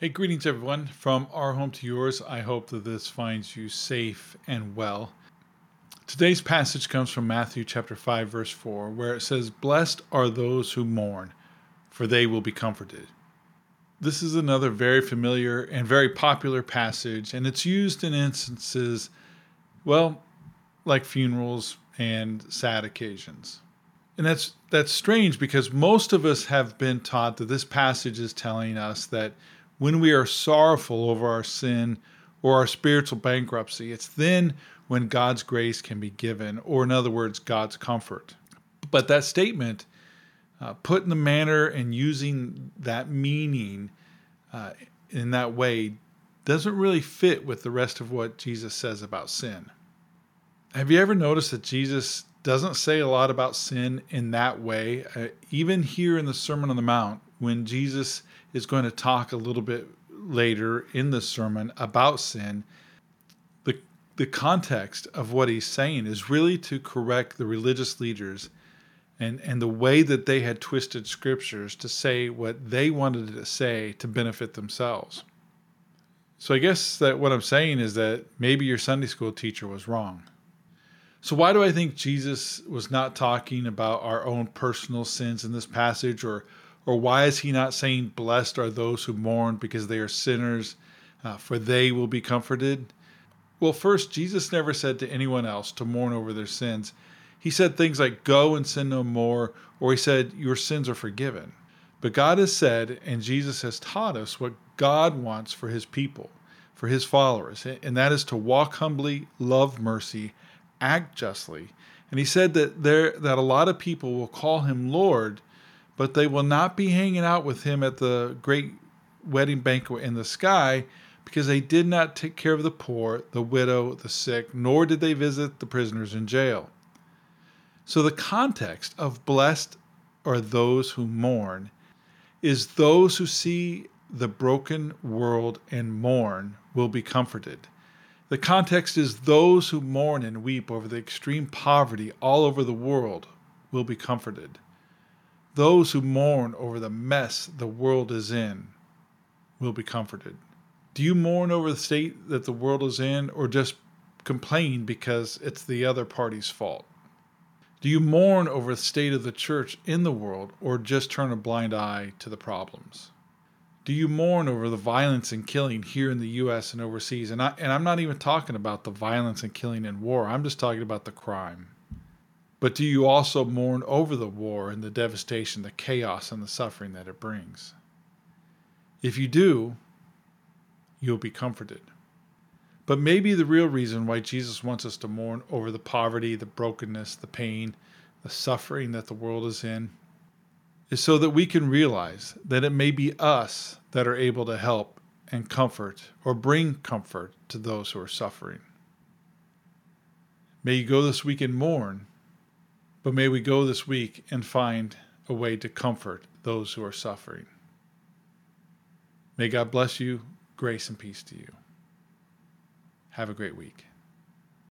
Hey, greetings everyone from our home to yours. I hope that this finds you safe and well. Today's passage comes from Matthew chapter 5 verse 4 where it says, "Blessed are those who mourn, for they will be comforted." This is another very familiar and very popular passage and it's used in instances well, like funerals and sad occasions. And that's that's strange because most of us have been taught that this passage is telling us that when we are sorrowful over our sin or our spiritual bankruptcy, it's then when God's grace can be given, or in other words, God's comfort. But that statement, uh, put in the manner and using that meaning uh, in that way, doesn't really fit with the rest of what Jesus says about sin. Have you ever noticed that Jesus doesn't say a lot about sin in that way? Uh, even here in the Sermon on the Mount, when Jesus is going to talk a little bit later in the sermon about sin, the the context of what he's saying is really to correct the religious leaders and and the way that they had twisted scriptures to say what they wanted to say to benefit themselves. So I guess that what I'm saying is that maybe your Sunday school teacher was wrong. So why do I think Jesus was not talking about our own personal sins in this passage or or why is he not saying, Blessed are those who mourn because they are sinners, uh, for they will be comforted? Well, first, Jesus never said to anyone else to mourn over their sins. He said things like, Go and sin no more, or he said, Your sins are forgiven. But God has said, and Jesus has taught us what God wants for his people, for his followers, and that is to walk humbly, love mercy, act justly. And he said that there that a lot of people will call him Lord, but they will not be hanging out with him at the great wedding banquet in the sky because they did not take care of the poor, the widow, the sick, nor did they visit the prisoners in jail. So the context of blessed are those who mourn is those who see the broken world and mourn will be comforted. The context is those who mourn and weep over the extreme poverty all over the world will be comforted. Those who mourn over the mess the world is in will be comforted. Do you mourn over the state that the world is in, or just complain because it's the other party's fault? Do you mourn over the state of the church in the world, or just turn a blind eye to the problems? Do you mourn over the violence and killing here in the U.S. and overseas? And, I, and I'm not even talking about the violence and killing in war, I'm just talking about the crime. But do you also mourn over the war and the devastation, the chaos, and the suffering that it brings? If you do, you'll be comforted. But maybe the real reason why Jesus wants us to mourn over the poverty, the brokenness, the pain, the suffering that the world is in is so that we can realize that it may be us that are able to help and comfort or bring comfort to those who are suffering. May you go this week and mourn but may we go this week and find a way to comfort those who are suffering. May God bless you, grace and peace to you. Have a great week.